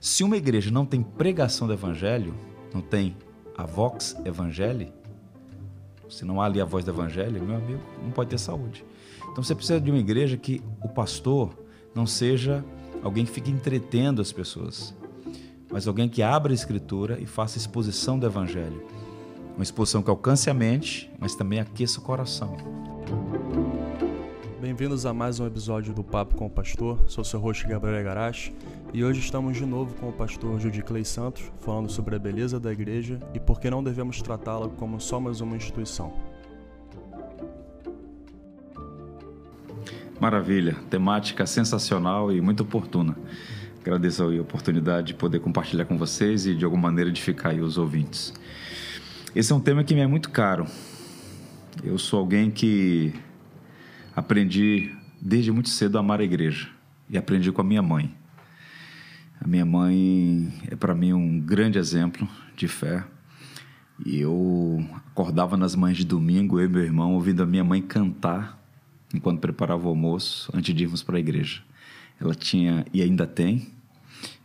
Se uma igreja não tem pregação do evangelho, não tem a vox evangelii, se não há ali a voz do evangelho, meu amigo, não pode ter saúde. Então você precisa de uma igreja que o pastor não seja alguém que fique entretendo as pessoas, mas alguém que abra a escritura e faça exposição do evangelho. Uma exposição que alcance a mente, mas também aqueça o coração. Bem-vindos a mais um episódio do Papo com o Pastor. Sou seu host Gabriel Garache e hoje estamos de novo com o pastor Judy Clay Santos, falando sobre a beleza da igreja e por que não devemos tratá-la como só mais uma instituição. Maravilha, temática sensacional e muito oportuna. Agradeço a oportunidade de poder compartilhar com vocês e de alguma maneira edificar os ouvintes. Esse é um tema que me é muito caro. Eu sou alguém que aprendi desde muito cedo a amar a igreja e aprendi com a minha mãe. A minha mãe é para mim um grande exemplo de fé. E eu acordava nas manhãs de domingo, eu e meu irmão, ouvindo a minha mãe cantar enquanto preparava o almoço antes de irmos para a igreja. Ela tinha e ainda tem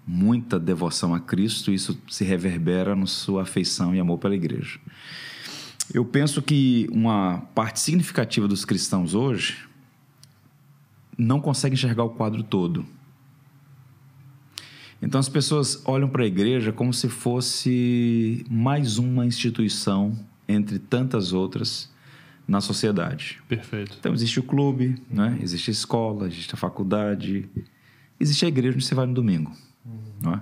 muita devoção a Cristo, e isso se reverbera na sua afeição e amor pela igreja. Eu penso que uma parte significativa dos cristãos hoje não consegue enxergar o quadro todo. Então as pessoas olham para a igreja como se fosse mais uma instituição entre tantas outras na sociedade. Perfeito. Então existe o clube, né? existe a escola, existe a faculdade, existe a igreja onde você vai no domingo. Uhum. Não é?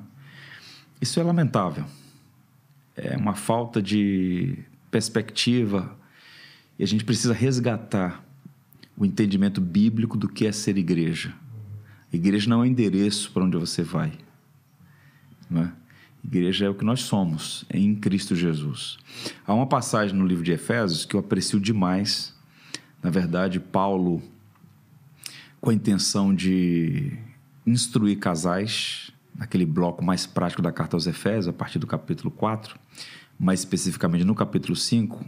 Isso é lamentável. É uma falta de perspectiva e a gente precisa resgatar o entendimento bíblico do que é ser igreja. Igreja não é um endereço para onde você vai. Né? Igreja é o que nós somos é em Cristo Jesus. Há uma passagem no livro de Efésios que eu aprecio demais. Na verdade, Paulo, com a intenção de instruir casais, naquele bloco mais prático da carta aos Efésios, a partir do capítulo 4, mais especificamente no capítulo 5,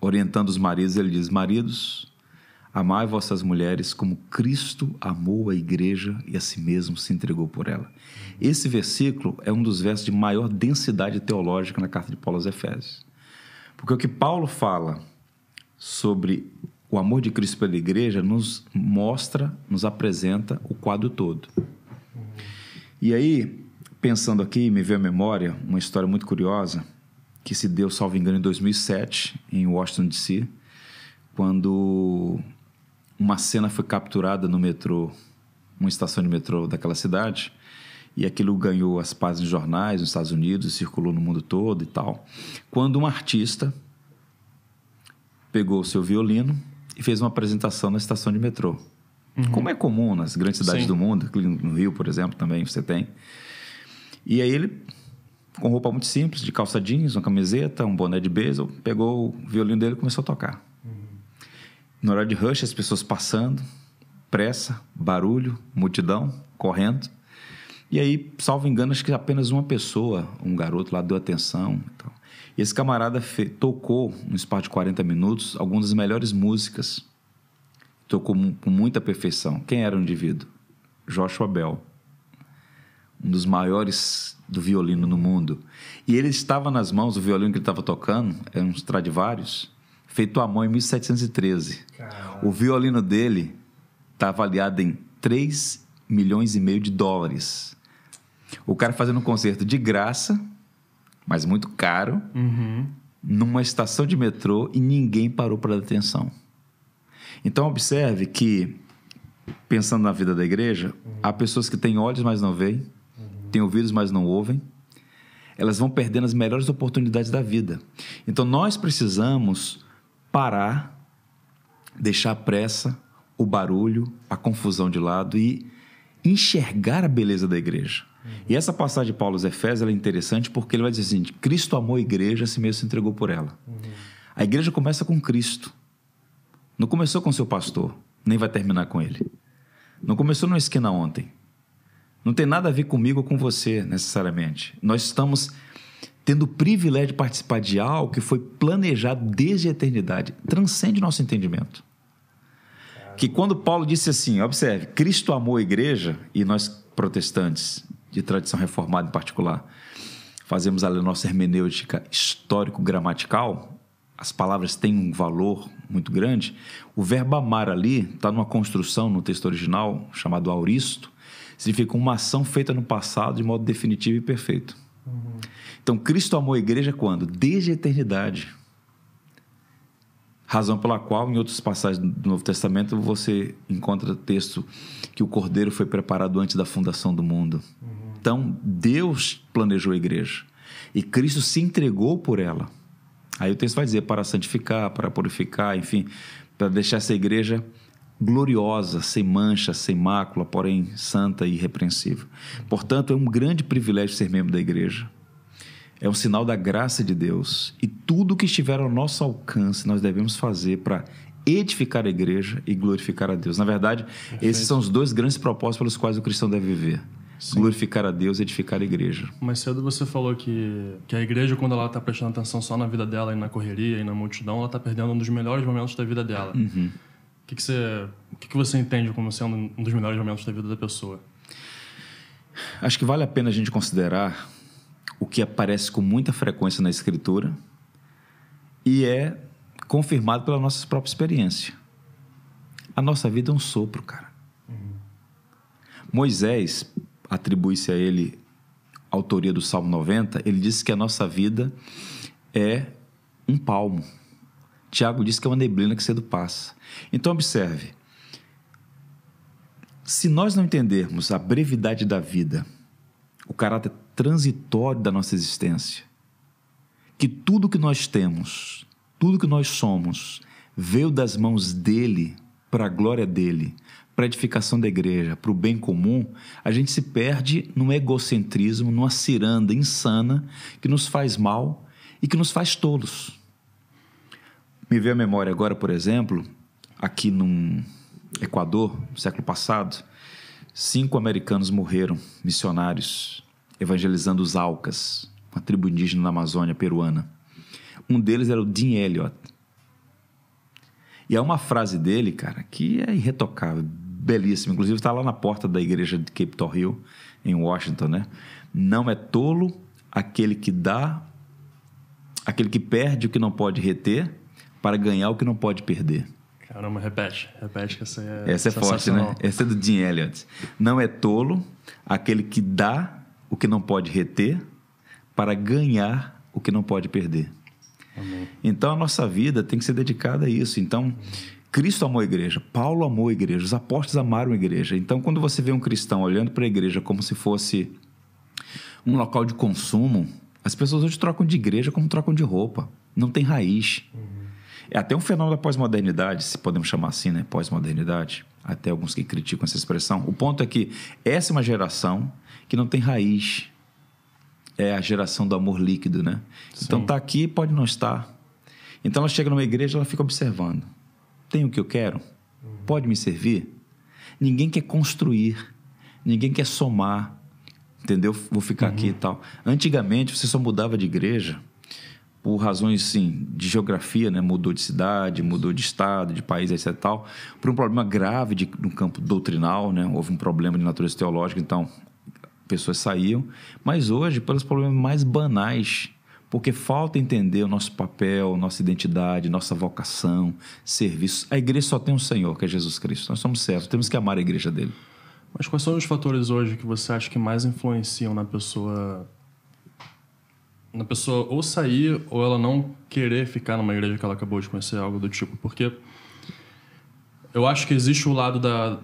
orientando os maridos, ele diz: Maridos, amai vossas mulheres como Cristo amou a igreja e a si mesmo se entregou por ela. Esse versículo é um dos versos de maior densidade teológica na carta de Paulo aos Efésios. Porque o que Paulo fala sobre o amor de Cristo pela igreja nos mostra, nos apresenta o quadro todo. E aí, pensando aqui, me veio à memória uma história muito curiosa que se deu, salvo engano, em 2007, em Washington, D.C., quando uma cena foi capturada no metrô, uma estação de metrô daquela cidade, e aquilo ganhou as páginas de jornais nos Estados Unidos, circulou no mundo todo e tal. Quando um artista pegou o seu violino e fez uma apresentação na estação de metrô. Uhum. Como é comum nas grandes cidades Sim. do mundo, no Rio, por exemplo, também você tem. E aí ele com roupa muito simples, de calça jeans, uma camiseta, um boné de beisebol, pegou o violino dele e começou a tocar. No horário de rush, as pessoas passando, pressa, barulho, multidão, correndo. E aí, salvo engano, acho que apenas uma pessoa, um garoto lá, deu atenção. Então. E esse camarada tocou, no espaço de 40 minutos, algumas das melhores músicas. Tocou com muita perfeição. Quem era o indivíduo? Joshua Bell um dos maiores do violino no mundo. E ele estava nas mãos, o violino que ele estava tocando, era um Stradivarius, feito à mão em 1713. Caramba. O violino dele está avaliado em 3 milhões e meio de dólares. O cara fazendo um concerto de graça, mas muito caro, uhum. numa estação de metrô e ninguém parou para dar atenção. Então observe que, pensando na vida da igreja, uhum. há pessoas que têm olhos, mas não veem, têm ouvidos, mas não ouvem, elas vão perdendo as melhores oportunidades da vida. Então nós precisamos parar, deixar a pressa, o barulho, a confusão de lado e enxergar a beleza da igreja. Uhum. E essa passagem de Paulo aos Efésios é interessante porque ele vai dizer assim: Cristo amou a igreja, assim mesmo se entregou por ela. Uhum. A igreja começa com Cristo. Não começou com seu pastor, nem vai terminar com ele. Não começou numa esquina ontem. Não tem nada a ver comigo ou com você, necessariamente. Nós estamos tendo o privilégio de participar de algo que foi planejado desde a eternidade, transcende nosso entendimento. Que quando Paulo disse assim, observe, Cristo amou a igreja e nós protestantes de tradição reformada em particular, fazemos a nossa hermenêutica histórico-gramatical, as palavras têm um valor muito grande. O verbo amar ali está numa construção no texto original chamado auristo, significa uma ação feita no passado de modo definitivo e perfeito. Uhum. Então, Cristo amou a igreja quando? Desde a eternidade. Razão pela qual, em outras passagens do Novo Testamento, você encontra texto que o cordeiro foi preparado antes da fundação do mundo. Uhum. Então, Deus planejou a igreja e Cristo se entregou por ela. Aí o texto vai dizer para santificar, para purificar, enfim, para deixar essa igreja gloriosa, sem mancha, sem mácula, porém santa e irrepreensível. Portanto, é um grande privilégio ser membro da igreja. É um sinal da graça de Deus. E tudo que estiver ao nosso alcance, nós devemos fazer para edificar a igreja e glorificar a Deus. Na verdade, Perfeito. esses são os dois grandes propósitos pelos quais o cristão deve viver. Sim. glorificar a Deus e edificar a igreja. Mais cedo você falou que, que a igreja, quando ela está prestando atenção só na vida dela e na correria e na multidão, ela está perdendo um dos melhores momentos da vida dela. Uhum. O, que, que, você, o que, que você entende como sendo um dos melhores momentos da vida da pessoa? Acho que vale a pena a gente considerar o que aparece com muita frequência na Escritura e é confirmado pela nossa própria experiência. A nossa vida é um sopro, cara. Uhum. Moisés, atribui-se a ele a autoria do Salmo 90, ele disse que a nossa vida é um palmo. Tiago diz que é uma neblina que cedo passa. Então, observe: se nós não entendermos a brevidade da vida, o caráter transitório da nossa existência, que tudo que nós temos, tudo que nós somos, veio das mãos dele para a glória dele, para a edificação da igreja, para o bem comum, a gente se perde num egocentrismo, numa ciranda insana que nos faz mal e que nos faz tolos. Me veio à memória agora, por exemplo, aqui no Equador, no século passado, cinco americanos morreram, missionários, evangelizando os Alcas, uma tribo indígena na Amazônia peruana. Um deles era o Dean Elliott. E há uma frase dele, cara, que é irretocável belíssimo. Inclusive está lá na porta da igreja de Capitol Hill, em Washington, né? Não é tolo aquele que dá, aquele que perde o que não pode reter, para ganhar o que não pode perder. Caramba, repete, repete que essa é Essa é forte, né? Essa é do Jim Elliot. Não é tolo aquele que dá o que não pode reter para ganhar o que não pode perder. Amém. Então a nossa vida tem que ser dedicada a isso. Então, Cristo amou a igreja, Paulo amou a igreja, os apóstolos amaram a igreja. Então, quando você vê um cristão olhando para a igreja como se fosse um local de consumo, as pessoas hoje trocam de igreja como trocam de roupa. Não tem raiz. Uhum. É até um fenômeno da pós-modernidade, se podemos chamar assim, né? Pós-modernidade. Até alguns que criticam essa expressão. O ponto é que essa é uma geração que não tem raiz. É a geração do amor líquido, né? Sim. Então tá aqui, pode não estar. Então ela chega numa igreja, ela fica observando tem o que eu quero? Pode me servir? Ninguém quer construir, ninguém quer somar, entendeu? Vou ficar uhum. aqui e tal. Antigamente você só mudava de igreja por razões sim de geografia, né? Mudou de cidade, mudou de estado, de país, etc. Tal, por um problema grave de, no campo doutrinal, né? Houve um problema de natureza teológica, então pessoas saíam. Mas hoje, pelos problemas mais banais porque falta entender o nosso papel, nossa identidade, nossa vocação, serviço. A igreja só tem um Senhor, que é Jesus Cristo. Nós somos servos, temos que amar a igreja dele. Mas quais são os fatores hoje que você acha que mais influenciam na pessoa na pessoa ou sair ou ela não querer ficar numa igreja que ela acabou de conhecer, algo do tipo? Porque eu acho que existe o lado da,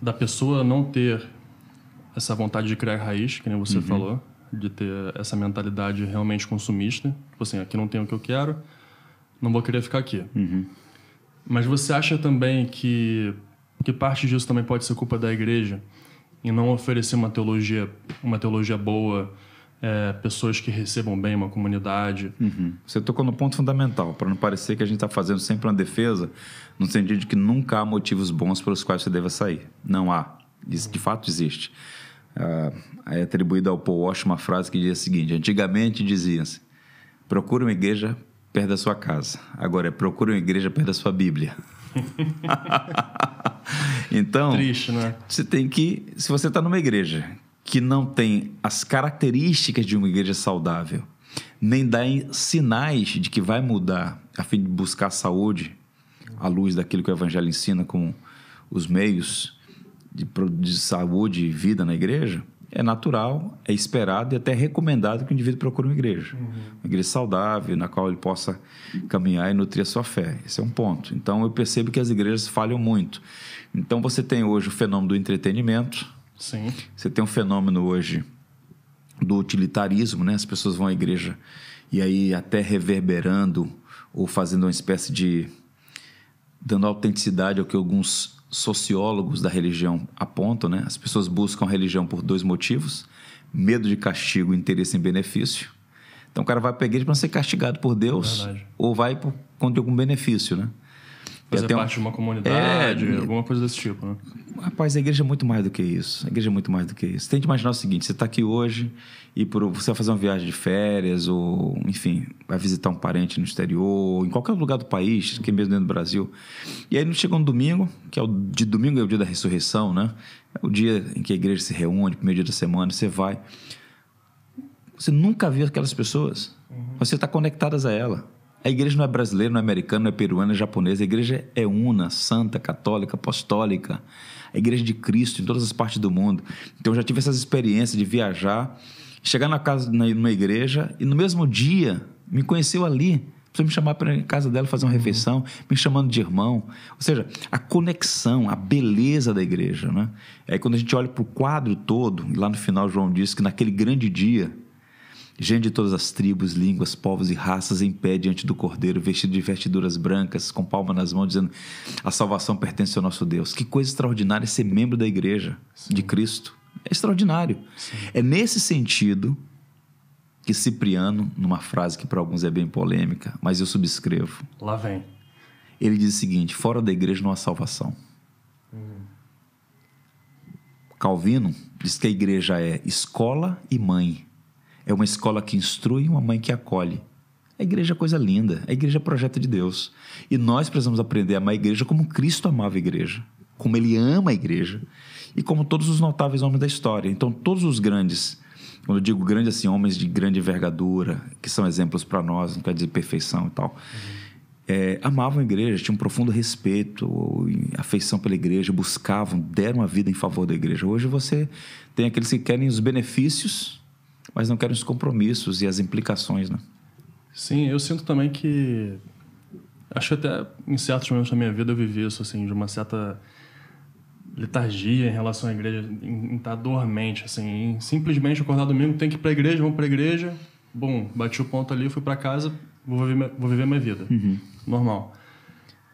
da pessoa não ter essa vontade de criar raiz, que nem você uhum. falou de ter essa mentalidade realmente consumista. Tipo assim, aqui não tem o que eu quero, não vou querer ficar aqui. Uhum. Mas você acha também que, que parte disso também pode ser culpa da igreja em não oferecer uma teologia, uma teologia boa, é, pessoas que recebam bem uma comunidade? Uhum. Você tocou no ponto fundamental, para não parecer que a gente está fazendo sempre uma defesa, no sentido de que nunca há motivos bons pelos quais você deva sair. Não há. Isso de fato existe é atribuída ao Paul Walsh uma frase que diz o seguinte: antigamente dizia-se, procure uma igreja perto da sua casa. Agora é procure uma igreja perto da sua Bíblia. então, Triste, né? você tem que, se você está numa igreja que não tem as características de uma igreja saudável, nem dá sinais de que vai mudar a fim de buscar saúde à luz daquilo que o Evangelho ensina como os meios de, de saúde e vida na igreja, é natural, é esperado e até recomendado que o indivíduo procure uma igreja. Uhum. Uma igreja saudável, na qual ele possa caminhar e nutrir a sua fé. Esse é um ponto. Então, eu percebo que as igrejas falham muito. Então, você tem hoje o fenômeno do entretenimento. Sim. Você tem um fenômeno hoje do utilitarismo, né? As pessoas vão à igreja e aí até reverberando ou fazendo uma espécie de dando autenticidade ao que alguns sociólogos da religião apontam, né? As pessoas buscam a religião por dois motivos: medo de castigo e interesse em benefício. Então o cara vai para a igreja para ser castigado por Deus Verdade. ou vai por conta de algum benefício, né? Fazer parte um... de uma comunidade, é, alguma coisa desse tipo, né? Rapaz, a igreja é muito mais do que isso. A igreja é muito mais do que isso. Tente imaginar o seguinte: você está aqui hoje e por, você vai fazer uma viagem de férias ou, enfim, vai visitar um parente no exterior, em qualquer lugar do país, que mesmo dentro do Brasil. E aí chega um domingo, que é o de domingo é o dia da ressurreição, né? É o dia em que a igreja se reúne, primeiro dia da semana, você vai. Você nunca viu aquelas pessoas. Uhum. Você está conectadas a ela. A igreja não é brasileira, não é americana, não é peruana, não é japonesa. A igreja é una, santa, católica, apostólica. A igreja de Cristo em todas as partes do mundo. Então eu já tive essas experiências de viajar, chegar na casa, numa igreja e no mesmo dia me conheceu ali. Precisa me chamar para a casa dela fazer uma uhum. refeição, me chamando de irmão. Ou seja, a conexão, a beleza da igreja. Né? Aí quando a gente olha para o quadro todo, e lá no final João diz que naquele grande dia Gente de todas as tribos, línguas, povos e raças em pé diante do Cordeiro, vestido de vestiduras brancas, com palma nas mãos, dizendo: A salvação pertence ao nosso Deus. Que coisa extraordinária ser membro da igreja Sim. de Cristo. É extraordinário. Sim. É nesse sentido que Cipriano, numa frase que para alguns é bem polêmica, mas eu subscrevo. Lá vem. Ele diz o seguinte: fora da igreja não há salvação. Hum. Calvino diz que a igreja é escola e mãe é uma escola que instrui e uma mãe que acolhe. A igreja é coisa linda, a igreja é projeto de Deus. E nós precisamos aprender a amar a igreja como Cristo amava a igreja, como ele ama a igreja e como todos os notáveis homens da história. Então, todos os grandes, quando eu digo grandes, assim, homens de grande envergadura, que são exemplos para nós, não quer dizer perfeição e tal, uhum. é, amavam a igreja, tinham um profundo respeito, afeição pela igreja, buscavam, deram a vida em favor da igreja. Hoje você tem aqueles que querem os benefícios mas não querem os compromissos e as implicações, né? Sim, eu sinto também que acho que até em certos momentos da minha vida eu vivi isso assim de uma certa letargia em relação à igreja, em, estar dormente, assim, simplesmente acordar domingo, tem que ir para a igreja, vamos para a igreja, bom, bati o ponto ali, fui para casa, vou viver, vou viver minha vida, uhum. normal.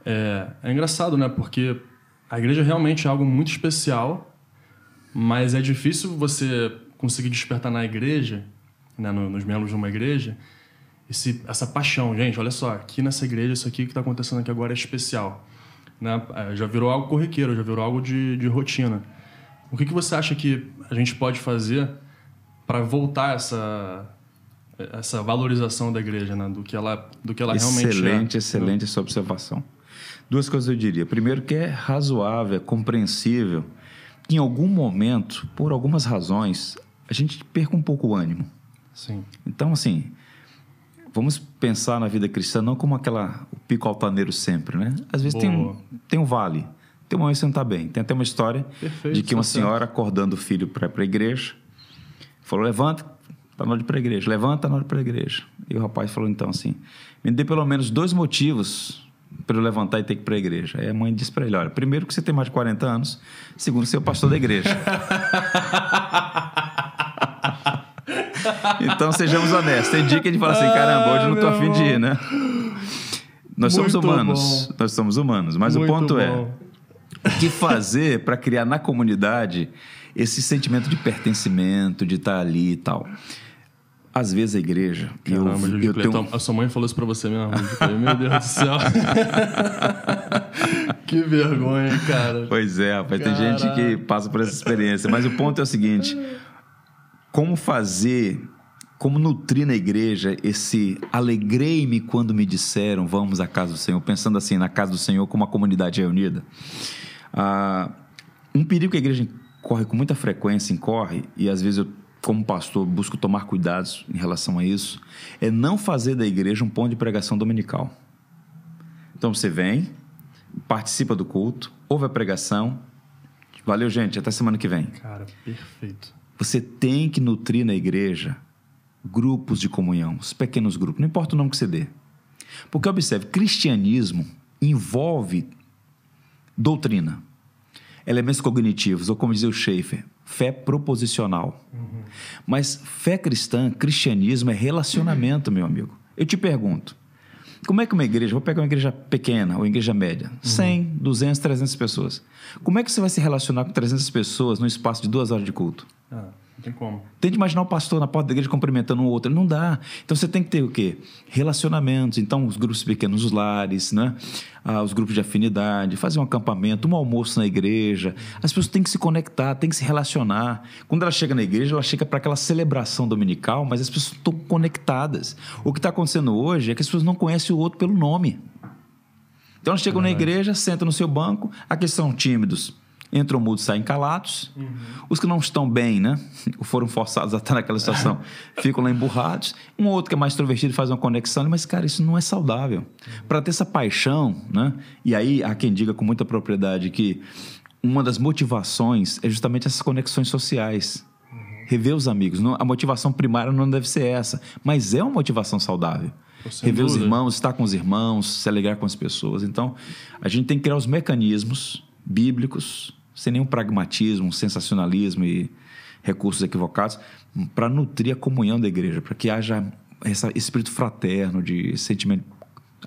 É, é engraçado, né? Porque a igreja realmente é algo muito especial, mas é difícil você conseguir despertar na igreja, né, nos membros de uma igreja, esse, essa paixão. Gente, olha só, aqui nessa igreja, isso aqui que está acontecendo aqui agora é especial. Né? É, já virou algo corriqueiro, já virou algo de, de rotina. O que, que você acha que a gente pode fazer para voltar essa essa valorização da igreja, né? do que ela do que ela excelente, realmente é? Excelente, excelente essa observação. Duas coisas eu diria. Primeiro que é razoável, é compreensível que em algum momento, por algumas razões, a gente perca um pouco o ânimo. Sim. Então, assim, vamos pensar na vida cristã não como aquela o pico altaneiro sempre, né? Às vezes tem um, tem um vale, tem uma momento que você não está bem. Tem até uma história Perfeito, de que uma senhora certo. acordando o filho para ir para a igreja, falou, levanta, está na hora de ir para a igreja. Levanta, está na hora de ir para a igreja. E o rapaz falou então assim, me dê pelo menos dois motivos para eu levantar e ter que ir para a igreja. Aí a mãe disse para ele, olha, primeiro que você tem mais de 40 anos, segundo que você é o pastor da igreja. então sejamos honestos. Tem dia que a gente fala assim, caramba, hoje eu não estou afim de ir, né? Nós somos Muito humanos. Bom. Nós somos humanos. Mas Muito o ponto é, bom. é o que fazer para criar na comunidade esse sentimento de pertencimento, de estar ali e tal. Às vezes a igreja. Caramba, eu, eu tenho... A sua mãe falou isso pra você mesmo. Meu Deus do céu. que vergonha, cara. Pois é, rapaz. Tem gente que passa por essa experiência. Mas o ponto é o seguinte: como fazer, como nutrir na igreja esse alegrei-me quando me disseram vamos à casa do Senhor, pensando assim na casa do Senhor como a comunidade reunida. Ah, um perigo que a igreja corre com muita frequência, incorre, e às vezes eu, como pastor, busco tomar cuidados em relação a isso, é não fazer da igreja um ponto de pregação dominical. Então você vem, participa do culto, ouve a pregação. Valeu, gente, até semana que vem. Cara, perfeito. Você tem que nutrir na igreja grupos de comunhão, os pequenos grupos, não importa o nome que você dê. Porque observe, cristianismo envolve doutrina, elementos cognitivos, ou como dizia o Schaefer, fé proposicional. Uhum. Mas fé cristã, cristianismo é relacionamento, meu amigo. Eu te pergunto, como é que uma igreja, vou pegar uma igreja pequena ou igreja média, 100, 200, 300 pessoas. Como é que você vai se relacionar com 300 pessoas no espaço de duas horas de culto? Ah. Não tem como. Tente imaginar o pastor na porta da igreja cumprimentando um outro. Não dá. Então você tem que ter o quê? Relacionamentos. Então, os grupos pequenos, os lares, né? Ah, os grupos de afinidade, fazer um acampamento, um almoço na igreja. As pessoas têm que se conectar, têm que se relacionar. Quando ela chega na igreja, ela chega para aquela celebração dominical, mas as pessoas estão conectadas. O que está acontecendo hoje é que as pessoas não conhecem o outro pelo nome. Então elas chegam é na igreja, sentam no seu banco, aqui são tímidos entram mudos, saem calados. Uhum. Os que não estão bem, né? Foram forçados a estar naquela situação, ficam lá emburrados. Um outro que é mais extrovertido faz uma conexão, mas, cara, isso não é saudável. Uhum. Para ter essa paixão, né? E aí há quem diga com muita propriedade que uma das motivações é justamente essas conexões sociais. Uhum. Rever os amigos. A motivação primária não deve ser essa, mas é uma motivação saudável. Rever dúvida. os irmãos, estar com os irmãos, se alegrar com as pessoas. Então, a gente tem que criar os mecanismos bíblicos sem nenhum pragmatismo, sensacionalismo e recursos equivocados, para nutrir a comunhão da igreja, para que haja esse espírito fraterno, de sentimento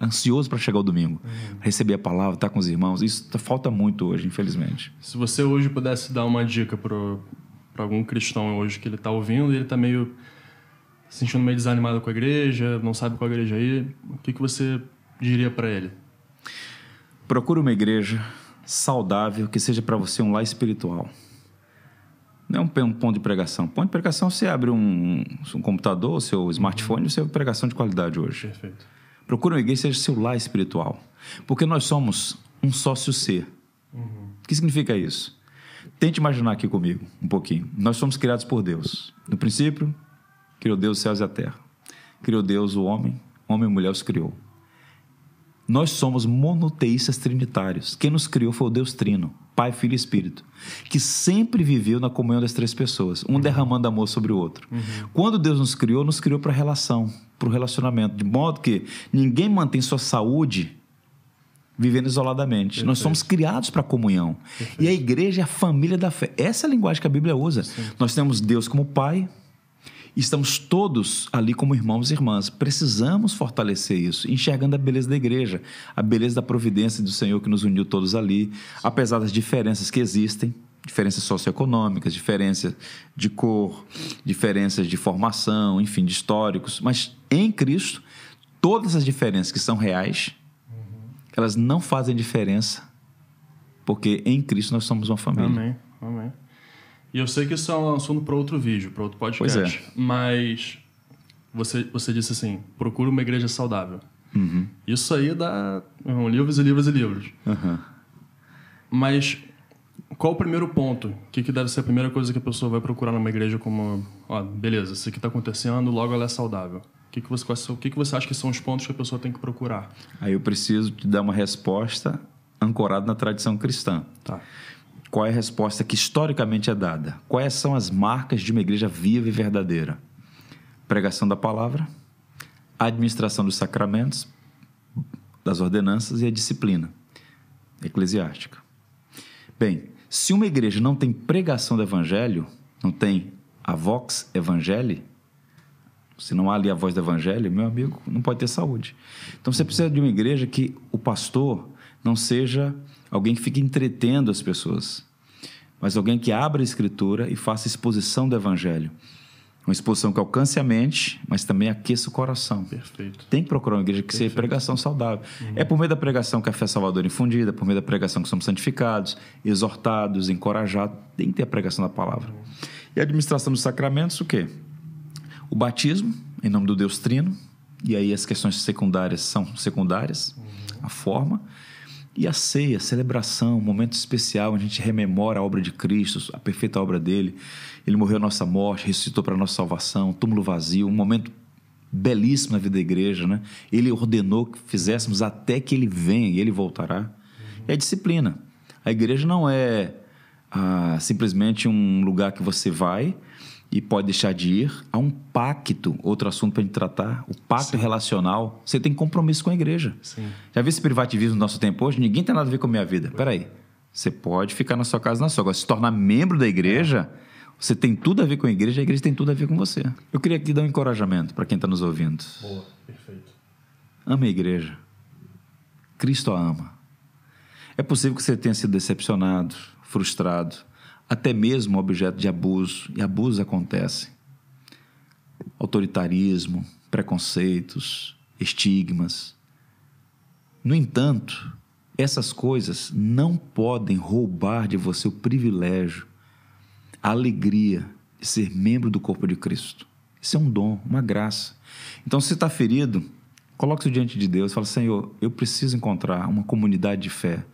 ansioso para chegar o domingo, uhum. receber a palavra, estar com os irmãos. Isso tá, falta muito hoje, infelizmente. Se você hoje pudesse dar uma dica para algum cristão hoje que ele está ouvindo e ele está meio se sentindo meio desanimado com a igreja, não sabe qual igreja ir, o que, que você diria para ele? Procure uma igreja saudável que seja para você um lar espiritual. Não é um ponto de pregação. Ponto de pregação, você abre um, um computador, seu smartphone, você é pregação de qualidade hoje. Perfeito. Procura uma igreja que seja seu lar espiritual. Porque nós somos um sócio ser. Uhum. O que significa isso? Tente imaginar aqui comigo um pouquinho. Nós somos criados por Deus. No princípio, criou Deus os céus e a terra. Criou Deus o homem, homem e mulher os criou. Nós somos monoteístas trinitários. Quem nos criou foi o Deus Trino, Pai, Filho e Espírito, que sempre viveu na comunhão das três pessoas, um derramando amor sobre o outro. Uhum. Quando Deus nos criou, nos criou para relação, para o relacionamento, de modo que ninguém mantém sua saúde vivendo isoladamente. Perfeito. Nós somos criados para a comunhão. Perfeito. E a igreja é a família da fé. Essa é a linguagem que a Bíblia usa. Sim. Nós temos Deus como Pai, Estamos todos ali como irmãos e irmãs. Precisamos fortalecer isso, enxergando a beleza da igreja, a beleza da providência do Senhor que nos uniu todos ali, apesar das diferenças que existem diferenças socioeconômicas, diferenças de cor, diferenças de formação, enfim, de históricos. Mas em Cristo, todas as diferenças que são reais, elas não fazem diferença, porque em Cristo nós somos uma família. Amém. Amém. E eu sei que isso é um assunto para outro vídeo, para outro podcast. Pois é. Mas você, você disse assim: procura uma igreja saudável. Uhum. Isso aí dá irmão, livros e livros e livros. Uhum. Mas qual o primeiro ponto? O que, que deve ser a primeira coisa que a pessoa vai procurar numa igreja como, ó, beleza, isso aqui está acontecendo, logo ela é saudável. O que, que, você, o que, que você acha que são os pontos que a pessoa tem que procurar? Aí eu preciso te dar uma resposta ancorada na tradição cristã. Tá. Qual é a resposta que historicamente é dada? Quais são as marcas de uma igreja viva e verdadeira? Pregação da palavra, administração dos sacramentos, das ordenanças e a disciplina eclesiástica. Bem, se uma igreja não tem pregação do evangelho, não tem a vox evangelii, se não há ali a voz do evangelho, meu amigo, não pode ter saúde. Então você precisa de uma igreja que o pastor não seja alguém que fique entretendo as pessoas, mas alguém que abra a escritura e faça exposição do evangelho. Uma exposição que alcance a mente, mas também aqueça o coração. Perfeito. Tem que procurar uma igreja que Perfeito. seja pregação saudável. Uhum. É por meio da pregação que a fé salvadora é infundida, por meio da pregação que somos santificados, exortados, encorajados. Tem que ter a pregação da palavra. Uhum. E a administração dos sacramentos, o quê? O batismo, em nome do Deus Trino, e aí as questões secundárias são secundárias, uhum. a forma E a ceia, a celebração, um momento especial, a gente rememora a obra de Cristo, a perfeita obra dele. Ele morreu a nossa morte, ressuscitou para a nossa salvação, túmulo vazio, um momento belíssimo na vida da igreja, né? Ele ordenou que fizéssemos até que ele venha e ele voltará. Uhum. É disciplina. A igreja não é ah, simplesmente um lugar que você vai e pode deixar de ir. Há um pacto, outro assunto para a gente tratar, o pacto Sim. relacional. Você tem compromisso com a igreja. Sim. Já viu esse privativismo no nosso tempo hoje? Ninguém tem nada a ver com a minha vida. Peraí, você pode ficar na sua casa, na sua. Agora, se tornar membro da igreja, você tem tudo a ver com a igreja, a igreja tem tudo a ver com você. Eu queria aqui dar um encorajamento para quem está nos ouvindo. Boa, perfeito. Ame a igreja. Cristo a ama. É possível que você tenha sido decepcionado, frustrado, até mesmo objeto de abuso, e abusos acontecem. Autoritarismo, preconceitos, estigmas. No entanto, essas coisas não podem roubar de você o privilégio, a alegria de ser membro do corpo de Cristo. Isso é um dom, uma graça. Então, se está ferido, coloque-se diante de Deus e fala: Senhor, eu preciso encontrar uma comunidade de fé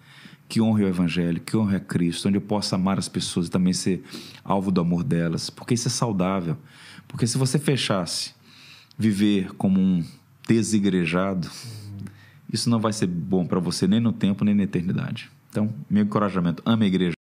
que honre o Evangelho, que honre a Cristo, onde eu possa amar as pessoas e também ser alvo do amor delas, porque isso é saudável. Porque se você fechasse viver como um desigrejado, isso não vai ser bom para você nem no tempo nem na eternidade. Então, meu encorajamento, ame a igreja.